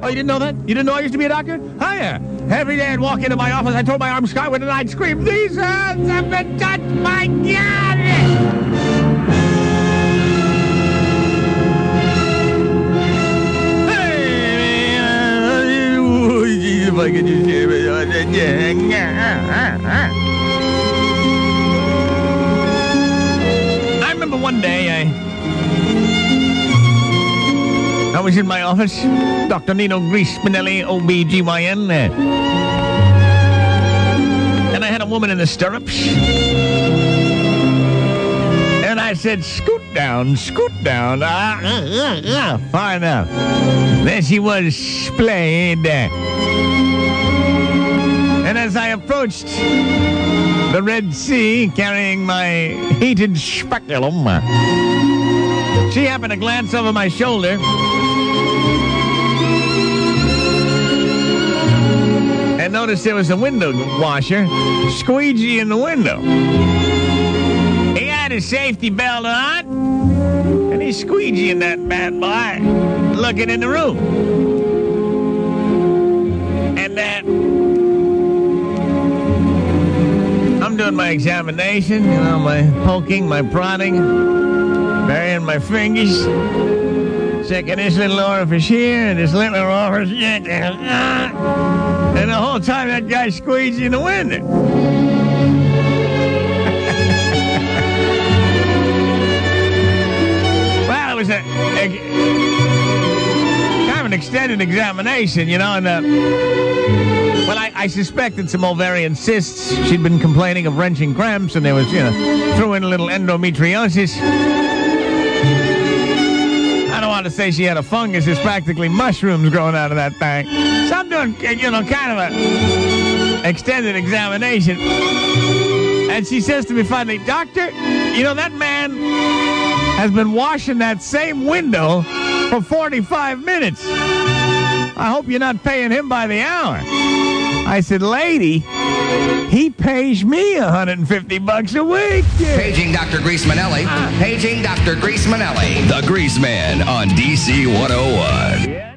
Oh, you didn't know that? You didn't know I used to be a doctor? Hiya. Every day I'd walk into my office, I'd throw my arms skyward, and I'd scream, These hands have been touched by God! If I could just hear it. I remember one day I was in my office, Dr. Nino Grease Spinelli, OBGYN, uh, and I had a woman in the stirrups. And I said, scoot down, scoot down. Ah, ah, ah, far enough. There she was, splayed. And as I approached the Red Sea, carrying my heated speculum, she happened to glance over my shoulder. And noticed there was a window washer squeegee in the window. He had his safety belt on, and he's squeegeeing that bad boy, looking in the room. And that. I'm doing my examination, you know, my poking, my prodding, burying my fingers, checking this little orifice here and this little orifice. And the whole time that guy squeezed in the window. well, it was a, a kind of an extended examination, you know, and uh, well, I, I suspected some ovarian cysts. She'd been complaining of wrenching cramps, and there was, you know, threw in a little endometriosis. To say she had a fungus. It's practically mushrooms growing out of that thing. So I'm doing, you know, kind of an extended examination. And she says to me finally, Doctor, you know, that man has been washing that same window for 45 minutes. I hope you're not paying him by the hour. I said, lady, he pays me 150 bucks a week. Paging Dr. Grease Manelli. Ah. Paging Dr. Grease Manelli. The Grease Man on DC 101.